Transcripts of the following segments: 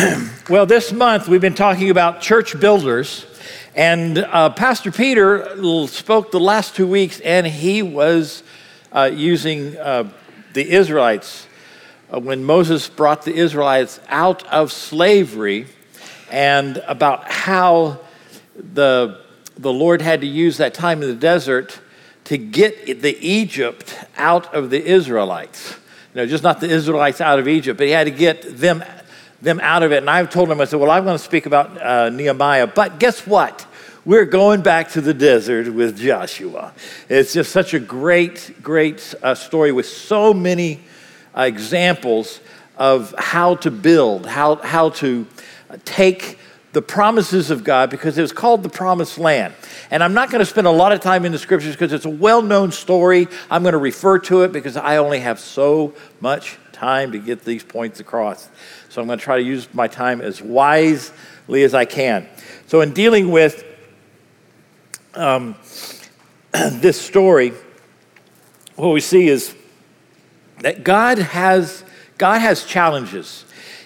well, this month we've been talking about church builders, and uh, Pastor Peter spoke the last two weeks, and he was uh, using uh, the Israelites uh, when Moses brought the Israelites out of slavery, and about how the the Lord had to use that time in the desert to get the Egypt out of the Israelites. You know, just not the Israelites out of Egypt, but he had to get them them out of it. And I've told them, I said, well, I'm going to speak about uh, Nehemiah. But guess what? We're going back to the desert with Joshua. It's just such a great, great uh, story with so many uh, examples of how to build, how, how to take the promises of God, because it was called the promised land. And I'm not going to spend a lot of time in the scriptures because it's a well known story. I'm going to refer to it because I only have so much time to get these points across. So I'm going to try to use my time as wisely as I can. So, in dealing with um, this story, what we see is that God has, God has challenges.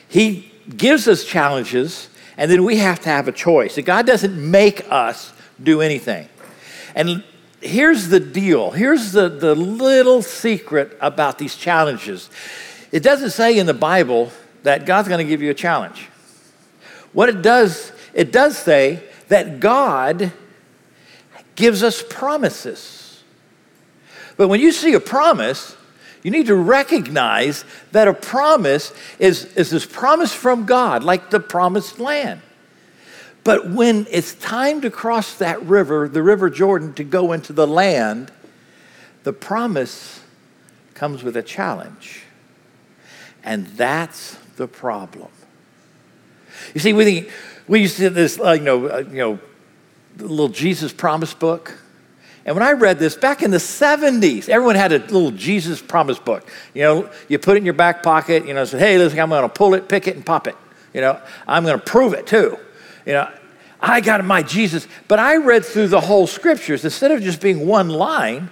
He gives us challenges, and then we have to have a choice. God doesn't make us do anything. And here's the deal here's the, the little secret about these challenges. It doesn't say in the Bible that God's going to give you a challenge. What it does, it does say that God gives us promises. But when you see a promise, you need to recognize that a promise is, is this promise from God, like the promised land. But when it's time to cross that river, the River Jordan, to go into the land, the promise comes with a challenge. And that's the problem. You see, we, we used to this, uh, you know, uh, you know, little Jesus promise book. And when I read this back in the 70s, everyone had a little Jesus promise book. You know, you put it in your back pocket, you know, say, hey, listen, I'm going to pull it, pick it, and pop it. You know, I'm going to prove it too. You know, I got my Jesus. But I read through the whole scriptures. Instead of just being one line,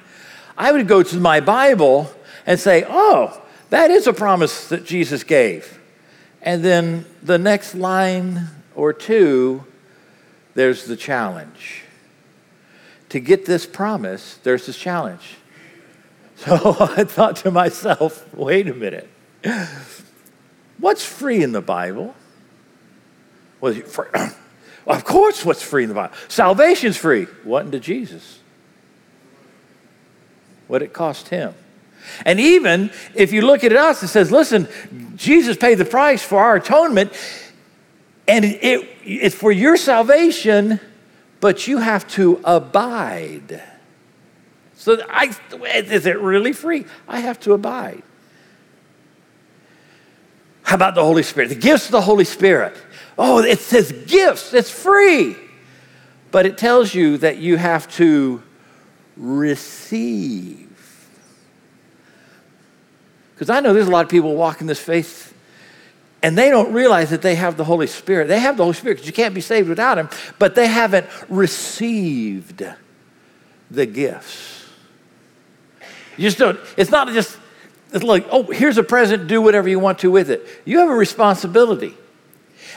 I would go to my Bible and say, oh, that is a promise that Jesus gave. And then the next line or two, there's the challenge. To get this promise, there's this challenge. So I thought to myself, wait a minute. What's free in the Bible? Well, of course, what's free in the Bible? Salvation's free. What to Jesus? What it cost him. And even if you look at us, it says, listen, Jesus paid the price for our atonement, and it, it's for your salvation, but you have to abide. So, I, is it really free? I have to abide. How about the Holy Spirit? The gifts of the Holy Spirit. Oh, it says gifts, it's free. But it tells you that you have to receive. Because I know there's a lot of people walking this faith and they don't realize that they have the Holy Spirit. They have the Holy Spirit because you can't be saved without Him, but they haven't received the gifts. You just don't, it's not just, it's like, oh, here's a present, do whatever you want to with it. You have a responsibility.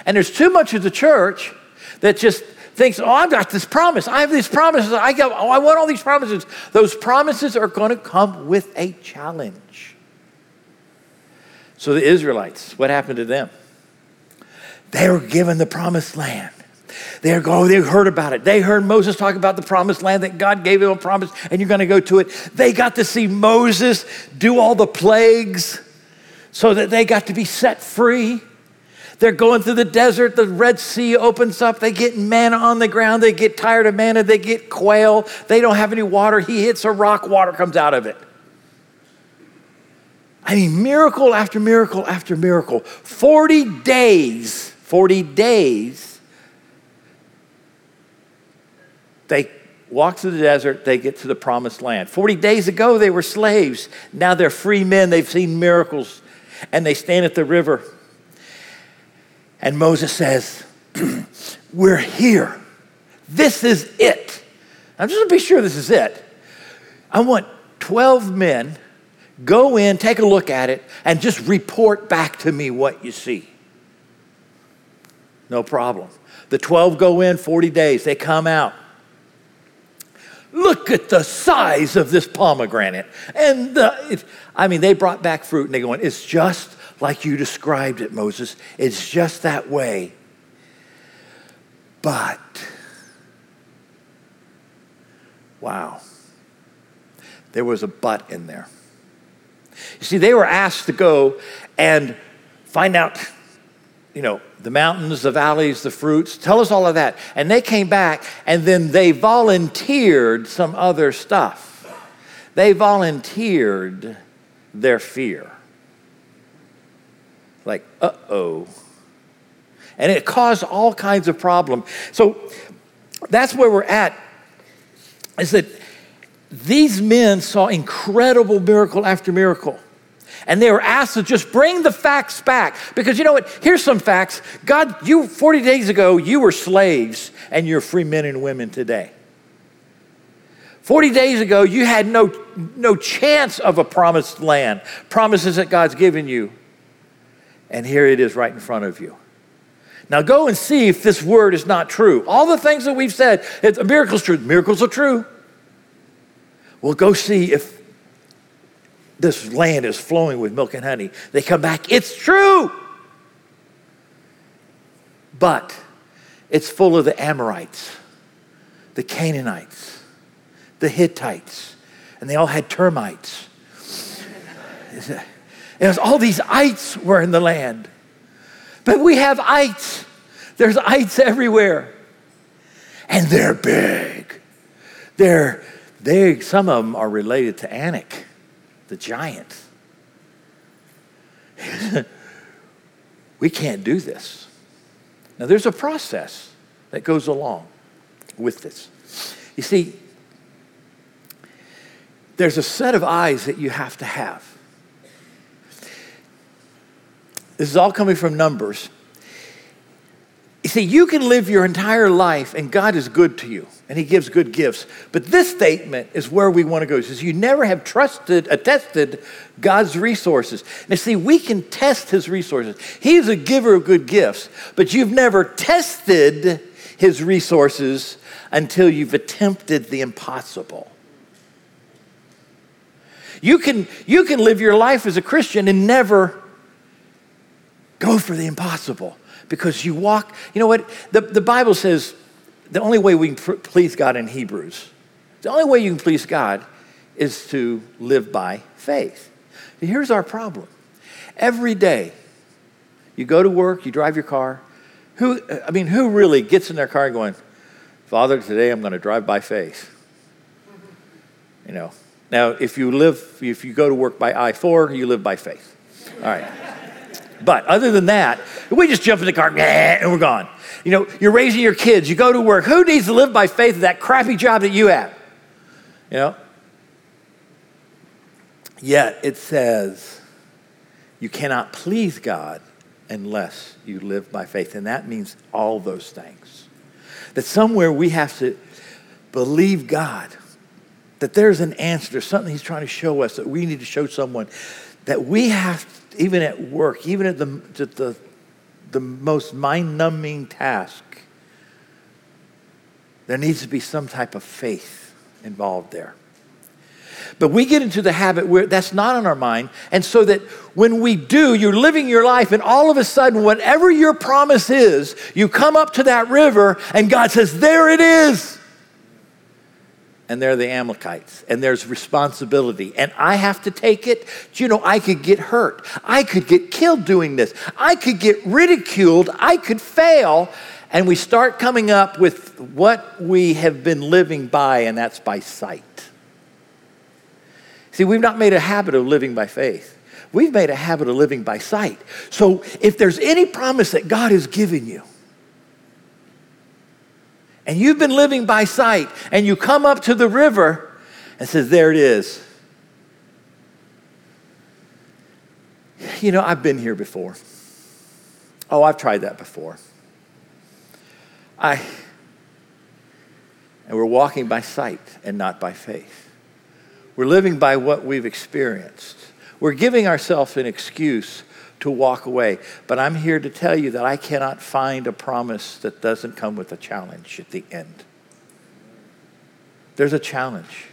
And there's too much of the church that just thinks, oh, I've got this promise. I have these promises. I, got, oh, I want all these promises. Those promises are going to come with a challenge. So the Israelites, what happened to them? They were given the promised land. They go, oh, they heard about it. They heard Moses talk about the promised land that God gave them a promise, and you're going to go to it. They got to see Moses do all the plagues so that they got to be set free. They're going through the desert, the Red Sea opens up, they get manna on the ground, they get tired of manna, they get quail, they don't have any water. He hits a rock, water comes out of it. I mean, miracle after miracle after miracle. 40 days, 40 days, they walk through the desert, they get to the promised land. 40 days ago, they were slaves. Now they're free men, they've seen miracles, and they stand at the river. And Moses says, We're here. This is it. I'm just gonna be sure this is it. I want 12 men Go in, take a look at it, and just report back to me what you see. No problem. The 12 go in 40 days, they come out. Look at the size of this pomegranate. And the, it, I mean, they brought back fruit and they going, it's just like you described it, Moses. It's just that way. But, wow, there was a but in there. You see, they were asked to go and find out, you know, the mountains, the valleys, the fruits. Tell us all of that. And they came back and then they volunteered some other stuff. They volunteered their fear. Like, uh oh. And it caused all kinds of problems. So that's where we're at. Is that these men saw incredible miracle after miracle. And they were asked to just bring the facts back. Because you know what? Here's some facts. God, you 40 days ago, you were slaves, and you're free men and women today. 40 days ago, you had no, no chance of a promised land, promises that God's given you. And here it is right in front of you. Now go and see if this word is not true. All the things that we've said, miracle's true. Miracles are true. Well, go see if this land is flowing with milk and honey. They come back, it's true. But it's full of the Amorites, the Canaanites, the Hittites, and they all had termites. It was all these ites were in the land. But we have ites. There's ites everywhere. And they're big. They're they some of them are related to Anak the giant. we can't do this. Now, there's a process that goes along with this. You see, there's a set of eyes that you have to have. This is all coming from Numbers. You see, you can live your entire life and God is good to you and He gives good gifts. But this statement is where we want to go. It says, You never have trusted, attested God's resources. Now, see, we can test His resources. He's a giver of good gifts, but you've never tested His resources until you've attempted the impossible. You can, you can live your life as a Christian and never go for the impossible because you walk, you know what? The, the Bible says the only way we can please God in Hebrews, the only way you can please God is to live by faith. here's our problem. Every day, you go to work, you drive your car. Who, I mean, who really gets in their car going, Father, today I'm going to drive by faith? You know, now if you live, if you go to work by I 4, you live by faith. All right. But other than that, we just jump in the car and we're gone. You know, you're raising your kids, you go to work. Who needs to live by faith of that crappy job that you have? You know? Yet it says you cannot please God unless you live by faith. And that means all those things. That somewhere we have to believe God, that there's an answer, there's something He's trying to show us that we need to show someone, that we have even at work, even at the, the, the most mind numbing task, there needs to be some type of faith involved there. But we get into the habit where that's not on our mind. And so that when we do, you're living your life, and all of a sudden, whatever your promise is, you come up to that river, and God says, There it is and they're the Amalekites, and there's responsibility, and I have to take it. Do you know, I could get hurt. I could get killed doing this. I could get ridiculed. I could fail. And we start coming up with what we have been living by, and that's by sight. See, we've not made a habit of living by faith. We've made a habit of living by sight. So if there's any promise that God has given you, and you've been living by sight, and you come up to the river and says, There it is. You know, I've been here before. Oh, I've tried that before. I and we're walking by sight and not by faith. We're living by what we've experienced. We're giving ourselves an excuse to walk away. But I'm here to tell you that I cannot find a promise that doesn't come with a challenge at the end. There's a challenge.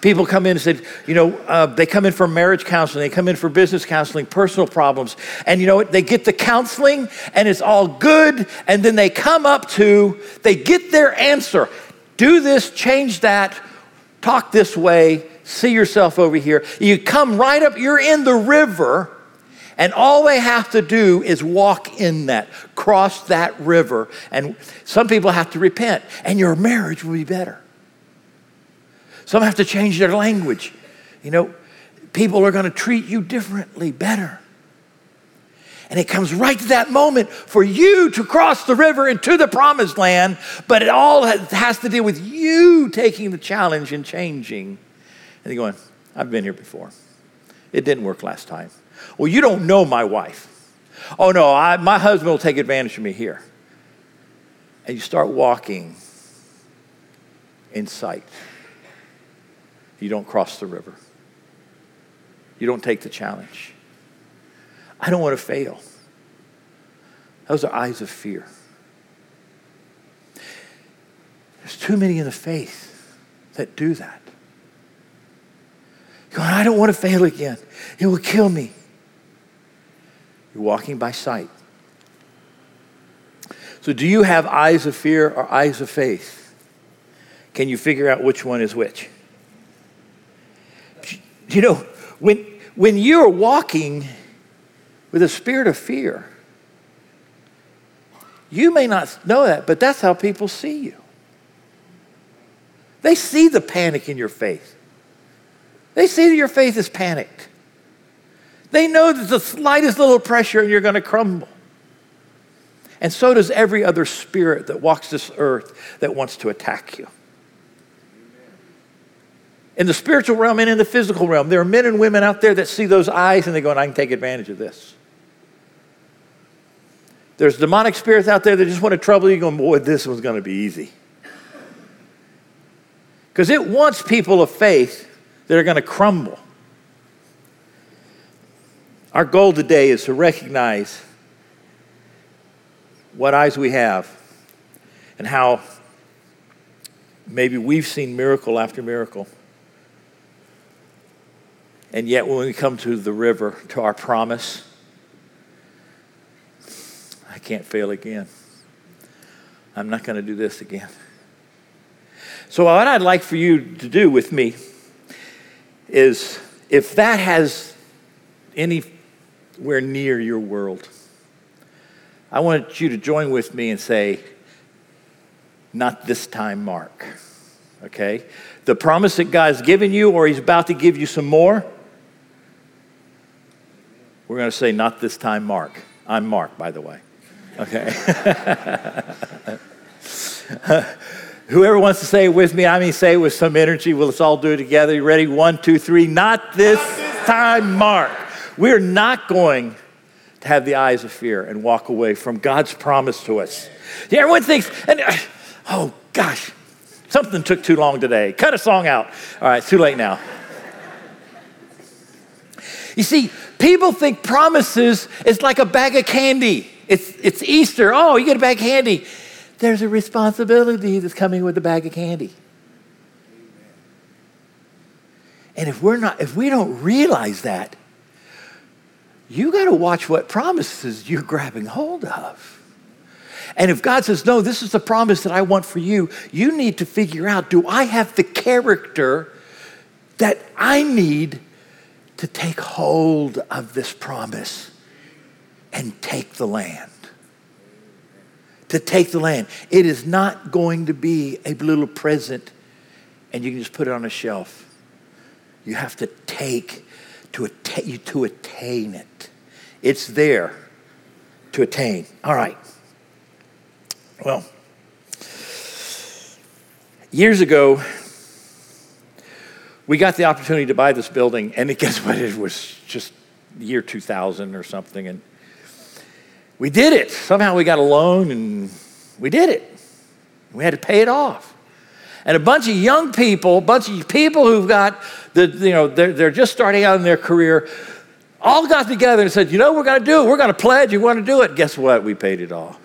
People come in and said, you know, uh, they come in for marriage counseling, they come in for business counseling, personal problems, and you know what? They get the counseling and it's all good, and then they come up to, they get their answer do this, change that, talk this way, see yourself over here. You come right up, you're in the river, and all they have to do is walk in that, cross that river. And some people have to repent, and your marriage will be better. Some have to change their language. You know, people are going to treat you differently, better. And it comes right to that moment for you to cross the river into the promised land, but it all has to do with you taking the challenge and changing. And you're going, I've been here before. It didn't work last time. Well, you don't know my wife. Oh, no, I, my husband will take advantage of me here. And you start walking in sight. You don't cross the river. You don't take the challenge. I don't want to fail. Those are eyes of fear. There's too many in the faith that do that. Going, I don't want to fail again. It will kill me. You're walking by sight. So, do you have eyes of fear or eyes of faith? Can you figure out which one is which? You know, when, when you're walking with a spirit of fear, you may not know that, but that's how people see you. They see the panic in your faith. They see that your faith is panicked. They know that the slightest little pressure and you're going to crumble. And so does every other spirit that walks this earth that wants to attack you in the spiritual realm and in the physical realm. There are men and women out there that see those eyes and they go, I can take advantage of this. There's demonic spirits out there that just want to trouble you, going, boy, this one's going to be easy. Because it wants people of faith that are going to crumble. Our goal today is to recognize what eyes we have and how maybe we've seen miracle after miracle. And yet, when we come to the river, to our promise, I can't fail again. I'm not going to do this again. So, what I'd like for you to do with me is if that has anywhere near your world, I want you to join with me and say, Not this time, Mark. Okay? The promise that God's given you, or He's about to give you some more we're going to say, not this time, Mark. I'm Mark, by the way. Okay? Whoever wants to say it with me, I mean, say it with some energy. Well, let's all do it together. You ready? One, two, three. Not this, not this time, Mark. We're not going to have the eyes of fear and walk away from God's promise to us. Yeah, everyone thinks, and, uh, oh gosh, something took too long today. Cut a song out. All right, it's too late now. You see, people think promises is like a bag of candy. It's, it's Easter. Oh, you get a bag of candy. There's a responsibility that's coming with a bag of candy. And if we're not, if we don't realize that, you got to watch what promises you're grabbing hold of. And if God says, No, this is the promise that I want for you, you need to figure out do I have the character that I need to take hold of this promise and take the land. To take the land. It is not going to be a little present and you can just put it on a shelf. You have to take to attain, to attain it. It's there to attain. All right. Well, years ago, we got the opportunity to buy this building, and it guess what? It was just the year 2000 or something, and we did it. Somehow we got a loan, and we did it. We had to pay it off. And a bunch of young people, a bunch of people who've got the, you know, they're, they're just starting out in their career, all got together and said, you know, we're going to do it. We're going to pledge. You want to do it. Guess what? We paid it all.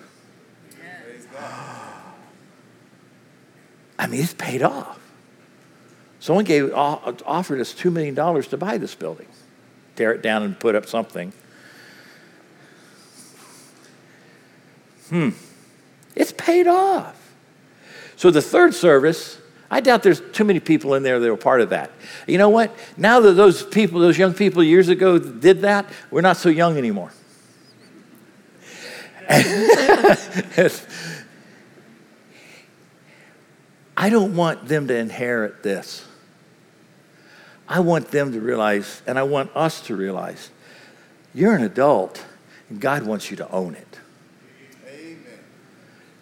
I mean, it's paid off. Someone gave, offered us $2 million to buy this building, tear it down and put up something. Hmm. It's paid off. So the third service, I doubt there's too many people in there that were part of that. You know what? Now that those people, those young people years ago did that, we're not so young anymore. I don't want them to inherit this. I want them to realize, and I want us to realize, you're an adult, and God wants you to own it. Amen.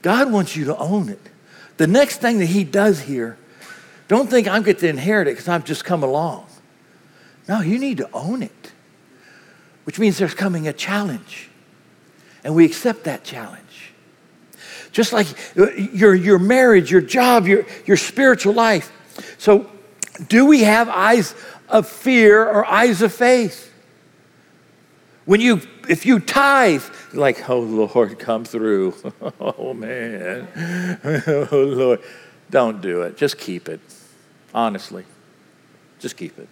God wants you to own it. The next thing that He does here, don't think I'm going to inherit it because I've just come along. No, you need to own it, which means there's coming a challenge. And we accept that challenge. Just like uh, your, your marriage, your job, your, your spiritual life. So, do we have eyes of fear or eyes of faith? When you, if you tithe, like, oh Lord, come through. oh man, oh Lord, don't do it. Just keep it. Honestly, just keep it.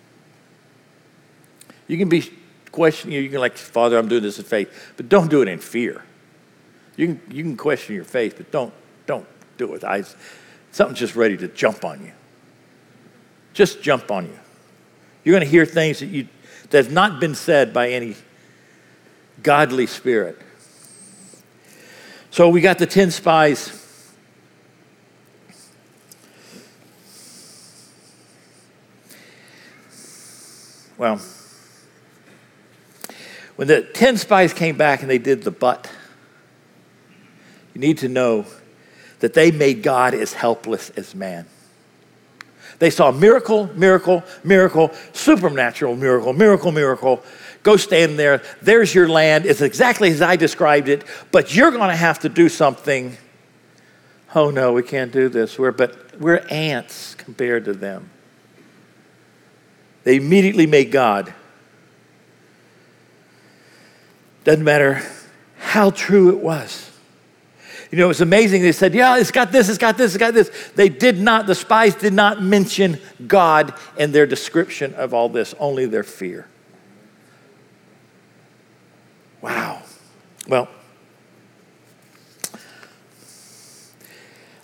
You can be questioning. You can like, Father, I'm doing this in faith, but don't do it in fear. You can, you can question your faith, but don't, don't do it eyes. Something's just ready to jump on you. Just jump on you. You're going to hear things that, you, that have not been said by any godly spirit. So we got the 10 spies. Well, when the 10 spies came back and they did the but, you need to know that they made God as helpless as man. They saw miracle, miracle, miracle, supernatural miracle, miracle, miracle. Go stand there. There's your land. It's exactly as I described it, but you're going to have to do something. Oh no, we can't do this. We're, but we're ants compared to them. They immediately made God. Doesn't matter how true it was. You know, it was amazing. They said, Yeah, it's got this, it's got this, it's got this. They did not, the spies did not mention God in their description of all this, only their fear. Wow. Well,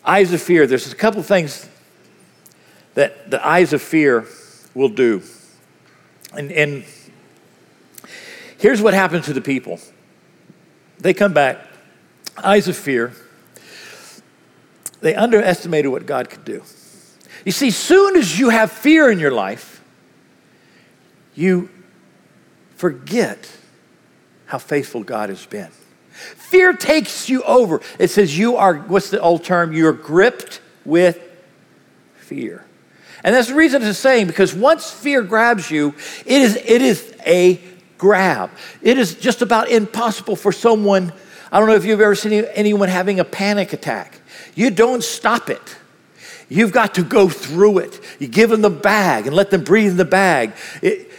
eyes of fear, there's a couple things that the eyes of fear will do. And, and here's what happens to the people they come back eyes of fear, they underestimated what God could do. You see, soon as you have fear in your life, you forget how faithful God has been. Fear takes you over. It says you are, what's the old term? You're gripped with fear. And that's the reason it's saying because once fear grabs you, it is, it is a grab. It is just about impossible for someone I don't know if you've ever seen anyone having a panic attack. You don't stop it. You've got to go through it. You give them the bag and let them breathe in the bag. It,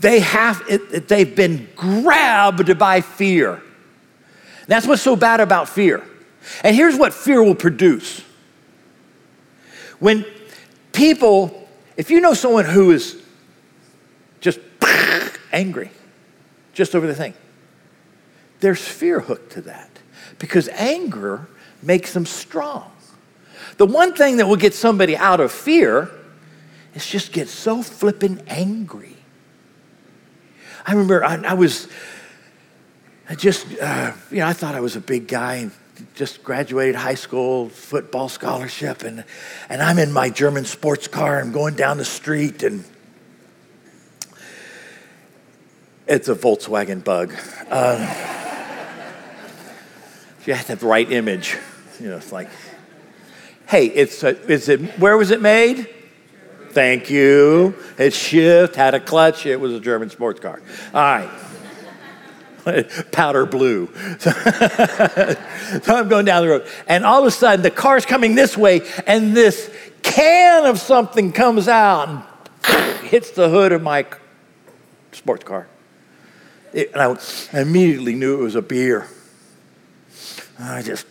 they have, it, they've been grabbed by fear. That's what's so bad about fear. And here's what fear will produce. When people, if you know someone who is just angry, just over the thing, there's fear hooked to that because anger makes them strong. The one thing that will get somebody out of fear is just get so flippin' angry. I remember I, I was, I just, uh, you know, I thought I was a big guy just graduated high school football scholarship, and, and I'm in my German sports car. I'm going down the street, and it's a Volkswagen bug. Uh, you have to have the right image. You know, it's like, hey, it's a, is it where was it made? Thank you. It shift had a clutch. It was a German sports car. All right. Powder blue. so I'm going down the road, and all of a sudden the car's coming this way, and this can of something comes out and hits the hood of my sports car. It, and I, I immediately knew it was a beer. I just,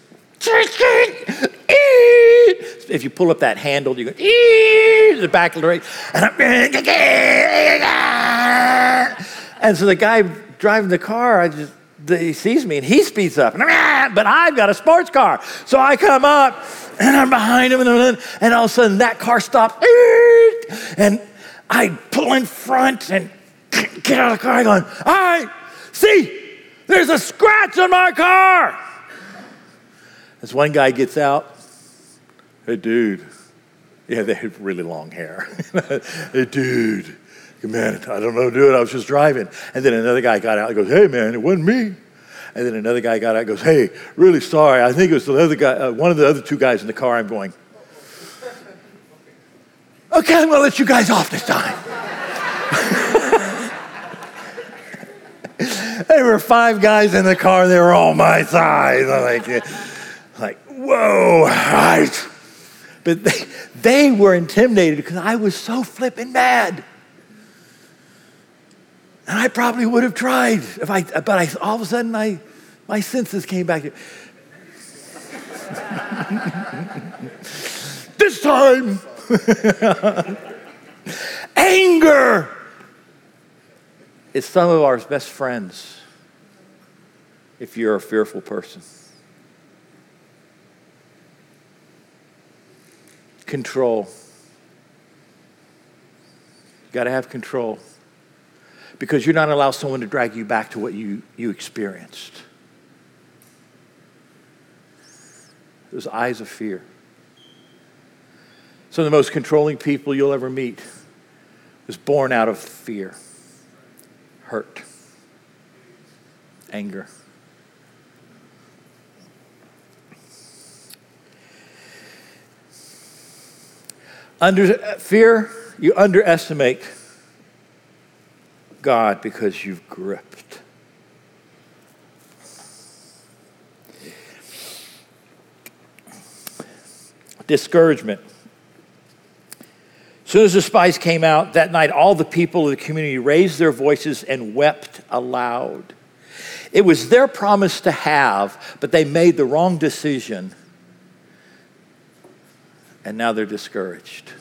if you pull up that handle, you go, the back of the right. And, I'm, and so the guy driving the car, I just, he sees me and he speeds up. But I've got a sports car. So I come up and I'm behind him, and, and all of a sudden that car stopped. And I pull in front and get out of the car going, I see, there's a scratch on my car. As one guy gets out, hey, dude. Yeah, they have really long hair. hey, dude, man, I don't know, dude. I was just driving. And then another guy got out and goes, hey, man, it wasn't me. And then another guy got out and goes, hey, really sorry. I think it was the other guy, uh, one of the other two guys in the car. I'm going, okay, I'm going to let you guys off this time. there were five guys in the car. They were all my size. I'm like, like, whoa, right. But they, they were intimidated because I was so flipping mad. And I probably would have tried if I, but I, all of a sudden I, my senses came back. this time, anger is some of our best friends if you're a fearful person. Control. Got to have control because you're not allowed someone to drag you back to what you, you experienced. Those eyes of fear. Some of the most controlling people you'll ever meet was born out of fear, hurt, anger. Under fear, you underestimate God because you've gripped. Discouragement. As soon as the spies came out that night, all the people of the community raised their voices and wept aloud. It was their promise to have, but they made the wrong decision, and now they're discouraged.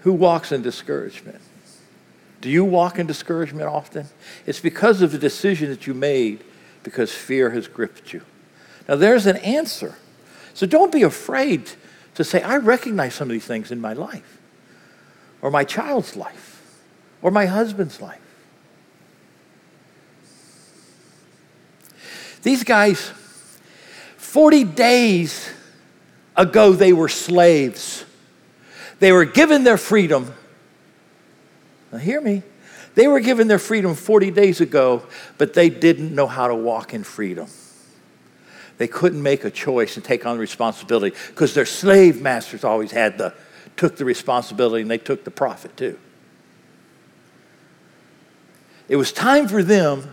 Who walks in discouragement? Do you walk in discouragement often? It's because of the decision that you made because fear has gripped you. Now, there's an answer. So don't be afraid to say, I recognize some of these things in my life, or my child's life, or my husband's life. These guys, 40 days ago, they were slaves. They were given their freedom now, hear me. They were given their freedom 40 days ago, but they didn't know how to walk in freedom. They couldn't make a choice and take on responsibility because their slave masters always had the, took the responsibility and they took the profit too. It was time for them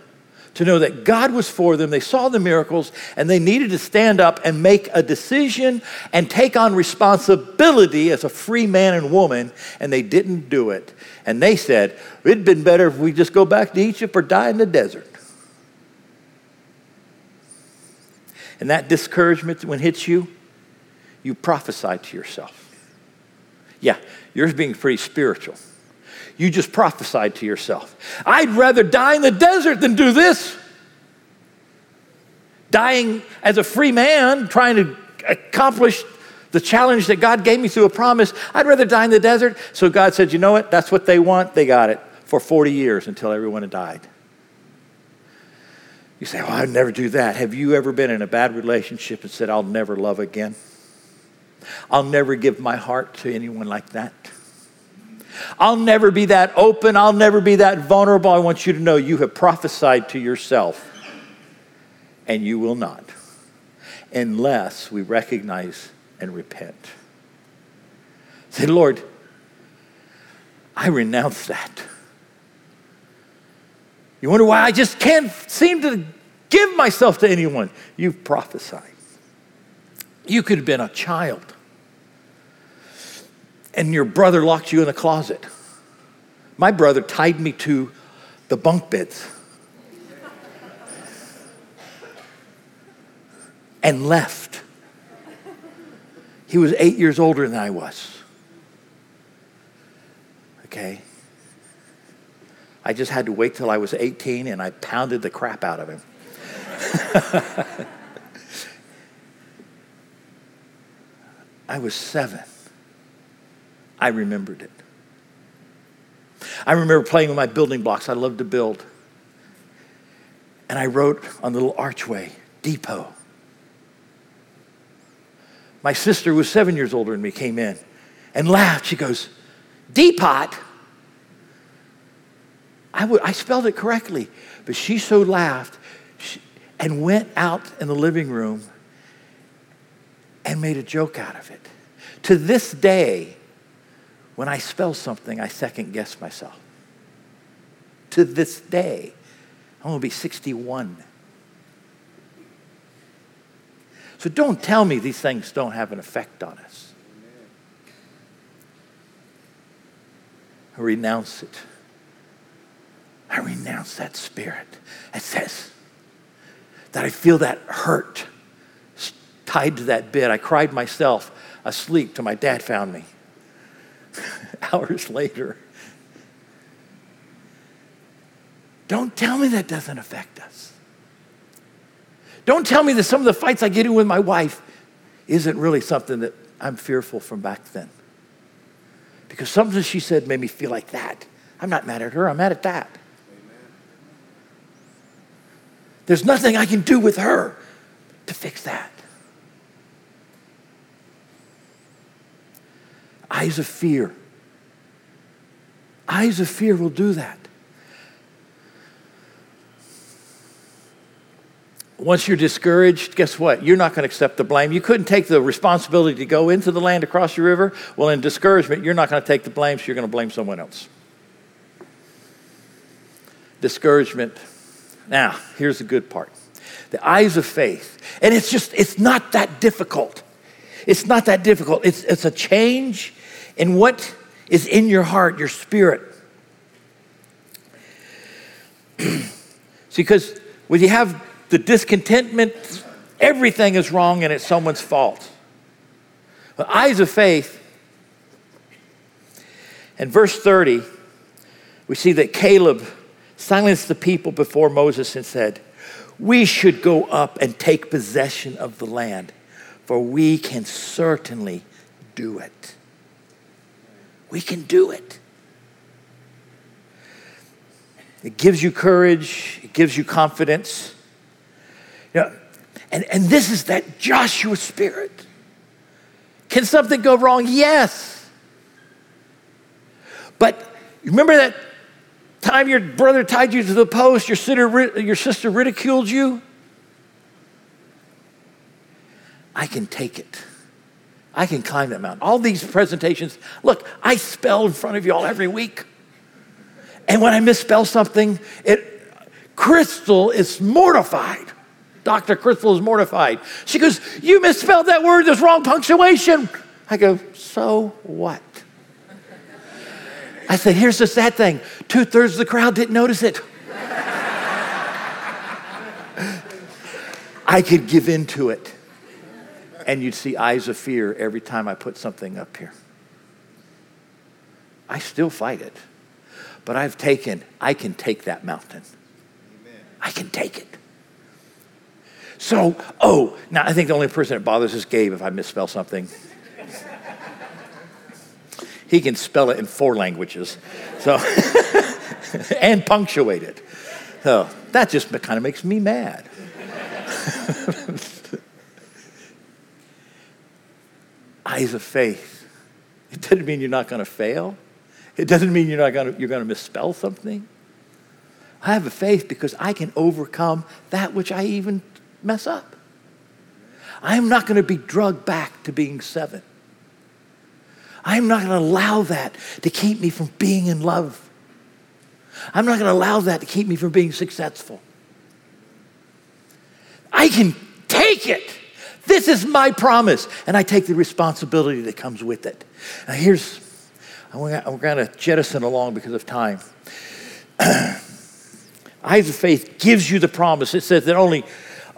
to know that God was for them. They saw the miracles and they needed to stand up and make a decision and take on responsibility as a free man and woman, and they didn't do it. And they said, It'd been better if we just go back to Egypt or die in the desert. And that discouragement, when it hits you, you prophesy to yourself. Yeah, yours being pretty spiritual. You just prophesied to yourself. I'd rather die in the desert than do this. Dying as a free man, trying to accomplish the challenge that God gave me through a promise, I'd rather die in the desert. So God said, You know what? That's what they want. They got it for 40 years until everyone had died. You say, Well, I'd never do that. Have you ever been in a bad relationship and said, I'll never love again? I'll never give my heart to anyone like that. I'll never be that open. I'll never be that vulnerable. I want you to know you have prophesied to yourself, and you will not unless we recognize and repent. Say, Lord, I renounce that. You wonder why I just can't seem to give myself to anyone? You've prophesied. You could have been a child and your brother locked you in a closet. My brother tied me to the bunk beds and left. He was eight years older than I was. Okay? I just had to wait till I was 18 and I pounded the crap out of him. I was seven. I remembered it. I remember playing with my building blocks. I loved to build. And I wrote on the little archway, depot. My sister who was seven years older than me, came in and laughed. She goes, Depot? I, w- I spelled it correctly, but she so laughed she, and went out in the living room and made a joke out of it. To this day, when I spell something, I second guess myself. To this day, I'm going to be 61. So don't tell me these things don't have an effect on us. I renounce it. I renounce that spirit that says that I feel that hurt tied to that bed. I cried myself asleep till my dad found me hours later. Don't tell me that doesn't affect us. Don't tell me that some of the fights I get in with my wife isn't really something that I'm fearful from back then. Because something she said made me feel like that. I'm not mad at her, I'm mad at that. There's nothing I can do with her to fix that. Eyes of fear. Eyes of fear will do that. Once you're discouraged, guess what? You're not going to accept the blame. You couldn't take the responsibility to go into the land across the river. Well, in discouragement, you're not going to take the blame, so you're going to blame someone else. Discouragement. Now, here's the good part the eyes of faith. And it's just, it's not that difficult. It's not that difficult. It's, it's a change in what is in your heart, your spirit. See, because when you have the discontentment, everything is wrong and it's someone's fault. The eyes of faith, in verse 30, we see that Caleb silenced the people before Moses and said, We should go up and take possession of the land, for we can certainly do it. We can do it. It gives you courage, it gives you confidence. You know, and, and this is that Joshua spirit. Can something go wrong? Yes. But remember that time your brother tied you to the post, your sister, your sister ridiculed you? I can take it. I can climb that mountain. All these presentations, look, I spell in front of y'all every week. And when I misspell something, it Crystal is mortified. Dr. Crystal is mortified. She goes, You misspelled that word, there's wrong punctuation. I go, So what? I said, Here's the sad thing two thirds of the crowd didn't notice it. I could give in to it. And you'd see eyes of fear every time I put something up here. I still fight it. But I've taken, I can take that mountain. Amen. I can take it. So, oh, now I think the only person that bothers is Gabe if I misspell something. he can spell it in four languages. So, and punctuate it. So that just kind of makes me mad. Eyes of faith. It doesn't mean you're not going to fail. It doesn't mean you're not going to, you're going to misspell something. I have a faith because I can overcome that which I even mess up. I am not going to be drugged back to being seven. I am not going to allow that to keep me from being in love. I'm not going to allow that to keep me from being successful. I can take it. This is my promise. And I take the responsibility that comes with it. Now, here's, I'm going to jettison along because of time. Eyes of faith gives you the promise. It says that only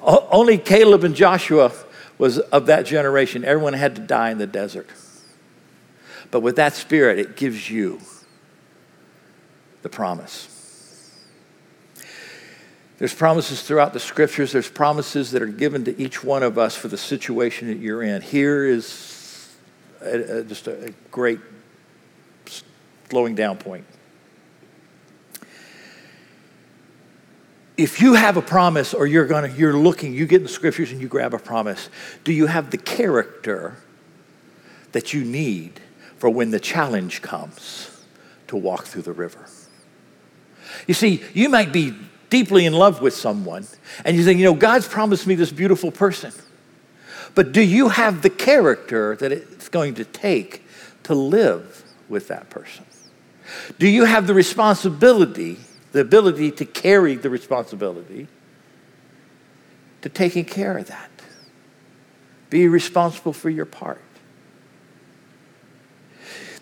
only Caleb and Joshua was of that generation. Everyone had to die in the desert. But with that spirit, it gives you the promise. There's promises throughout the scriptures. There's promises that are given to each one of us for the situation that you're in. Here is a, a, just a, a great slowing down point. If you have a promise or you're going to you're looking, you get in the scriptures and you grab a promise, do you have the character that you need for when the challenge comes to walk through the river? You see, you might be deeply in love with someone and you think, you know, God's promised me this beautiful person. But do you have the character that it's going to take to live with that person? Do you have the responsibility, the ability to carry the responsibility to taking care of that? Be responsible for your part.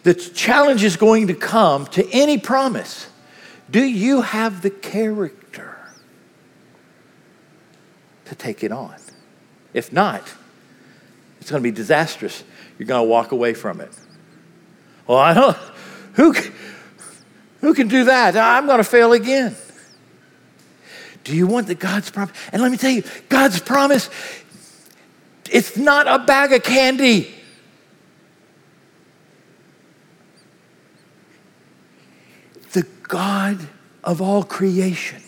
The challenge is going to come to any promise. Do you have the character to take it on? If not, it's going to be disastrous. You're going to walk away from it. Well, I don't. Who, who can do that? I'm going to fail again. Do you want the God's promise? And let me tell you, God's promise, it's not a bag of candy. The God of all creation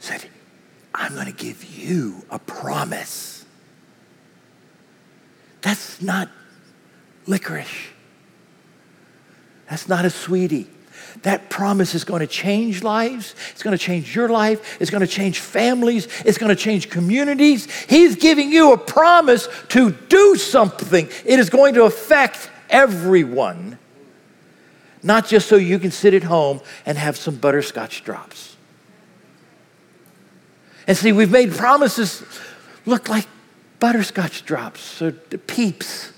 said, I'm going to give you a promise. That's not licorice. That's not a sweetie. That promise is going to change lives. It's going to change your life. It's going to change families. It's going to change communities. He's giving you a promise to do something. It is going to affect everyone, not just so you can sit at home and have some butterscotch drops. And see, we've made promises look like butterscotch drops or peeps.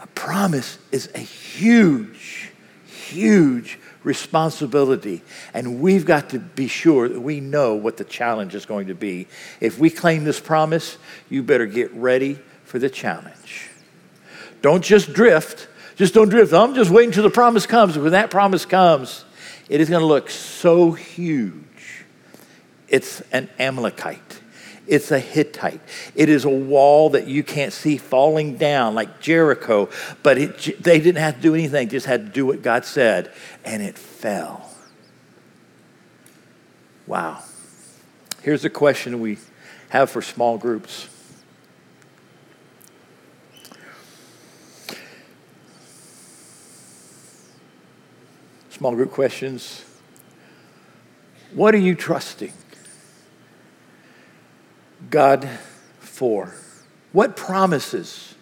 A promise is a huge, huge responsibility. And we've got to be sure that we know what the challenge is going to be. If we claim this promise, you better get ready for the challenge. Don't just drift. Just don't drift. I'm just waiting till the promise comes. When that promise comes, it is going to look so huge. It's an Amalekite. It's a Hittite. It is a wall that you can't see falling down like Jericho, but it, they didn't have to do anything, just had to do what God said, and it fell. Wow. Here's a question we have for small groups. Small group questions. What are you trusting? God for? What promises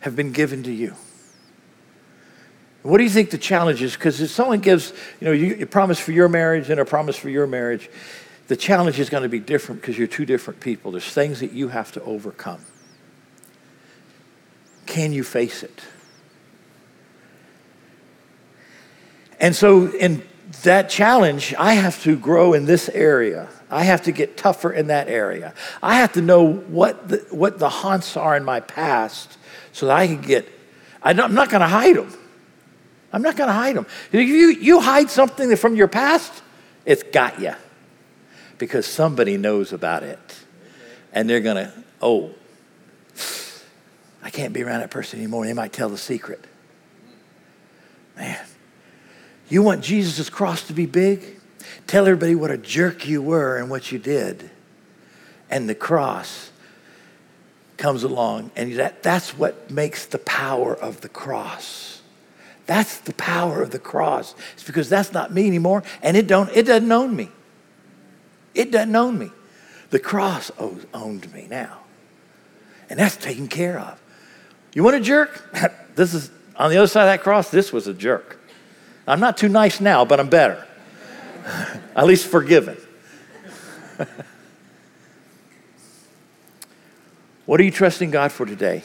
have been given to you? What do you think the challenge is? Because if someone gives, you know, you, a promise for your marriage and a promise for your marriage, the challenge is going to be different because you're two different people. There's things that you have to overcome. Can you face it? And so, in that challenge, I have to grow in this area. I have to get tougher in that area. I have to know what the, what the haunts are in my past so that I can get, I'm not going to hide them. I'm not going to hide them. If you, you hide something from your past, it's got you because somebody knows about it. And they're going to, oh, I can't be around that person anymore. They might tell the secret. Man, you want Jesus' cross to be big? Tell everybody what a jerk you were and what you did. And the cross comes along, and that, that's what makes the power of the cross. That's the power of the cross. It's because that's not me anymore, and it don't it doesn't own me. It doesn't own me. The cross owned me now. And that's taken care of. You want a jerk? this is on the other side of that cross, this was a jerk. I'm not too nice now, but I'm better. At least forgiven. what are you trusting God for today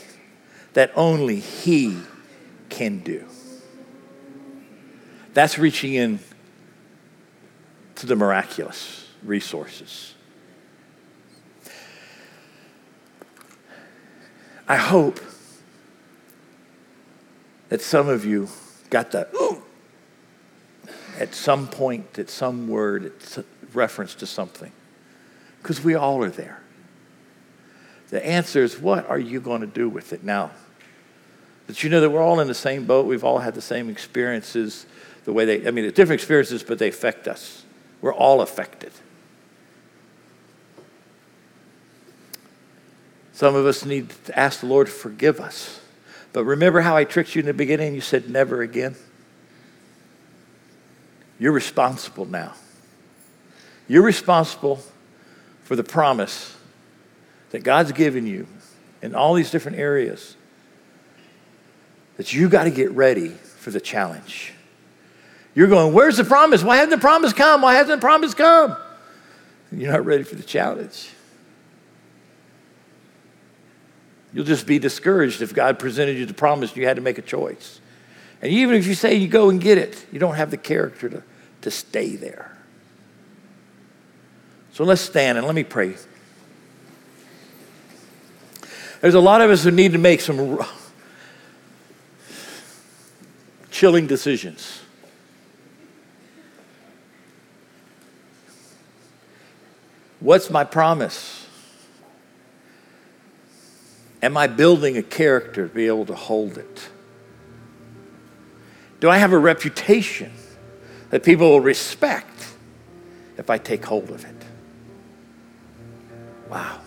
that only He can do? That's reaching in to the miraculous resources. I hope that some of you got that ooh at some point, at some word, it's a reference to something. Because we all are there. The answer is, what are you going to do with it now? But you know that we're all in the same boat. We've all had the same experiences, the way they, I mean, different experiences, but they affect us. We're all affected. Some of us need to ask the Lord to forgive us. But remember how I tricked you in the beginning? You said never again. You're responsible now. You're responsible for the promise that God's given you in all these different areas. That you got to get ready for the challenge. You're going, Where's the promise? Why hasn't the promise come? Why hasn't the promise come? You're not ready for the challenge. You'll just be discouraged if God presented you the promise and you had to make a choice. And even if you say you go and get it, you don't have the character to to stay there. So let's stand and let me pray. There's a lot of us who need to make some chilling decisions. What's my promise? Am I building a character to be able to hold it? Do I have a reputation that people will respect if I take hold of it. Wow.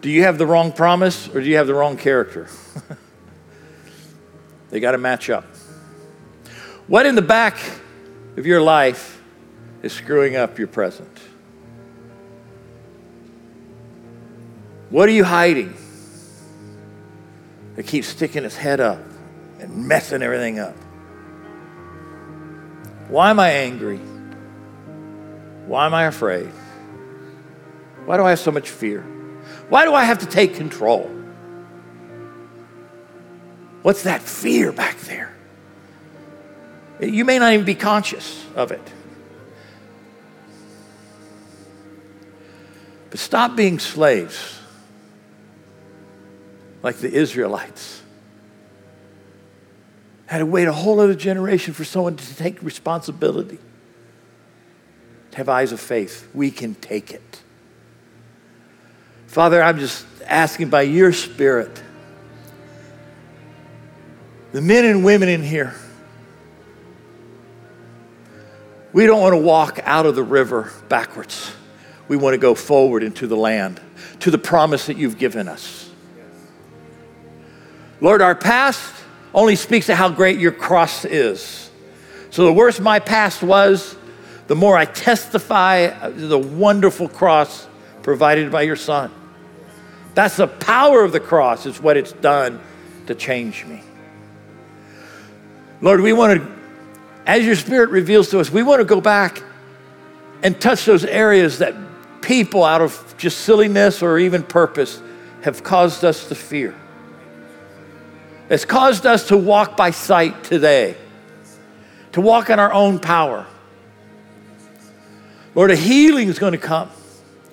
Do you have the wrong promise or do you have the wrong character? they got to match up. What in the back of your life is screwing up your present? What are you hiding that keeps sticking its head up? And messing everything up. Why am I angry? Why am I afraid? Why do I have so much fear? Why do I have to take control? What's that fear back there? You may not even be conscious of it. But stop being slaves like the Israelites had to wait a whole other generation for someone to take responsibility, to have eyes of faith. We can take it. Father, I'm just asking by your Spirit, the men and women in here, we don't want to walk out of the river backwards. We want to go forward into the land, to the promise that you've given us. Lord, our past only speaks to how great your cross is. So the worse my past was, the more I testify the wonderful cross provided by your son. That's the power of the cross, is what it's done to change me. Lord, we want to, as your spirit reveals to us, we want to go back and touch those areas that people, out of just silliness or even purpose, have caused us to fear. It's caused us to walk by sight today, to walk in our own power. Lord, a healing is going to come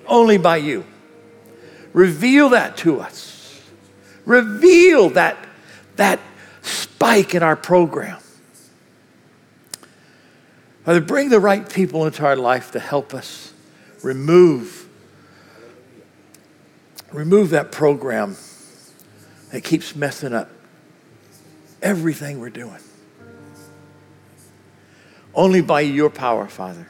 only by you. Reveal that to us. Reveal that, that spike in our program. Father, bring the right people into our life to help us remove, remove that program that keeps messing up everything we're doing. Only by your power, Father.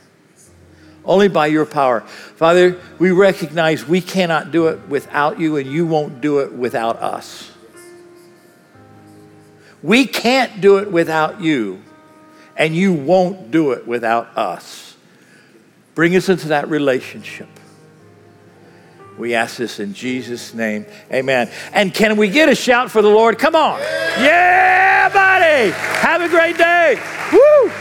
Only by your power. Father, we recognize we cannot do it without you, and you won't do it without us. We can't do it without you, and you won't do it without us. Bring us into that relationship. We ask this in Jesus' name. Amen. And can we get a shout for the Lord? Come on. Yeah, buddy. Have a great day. Woo!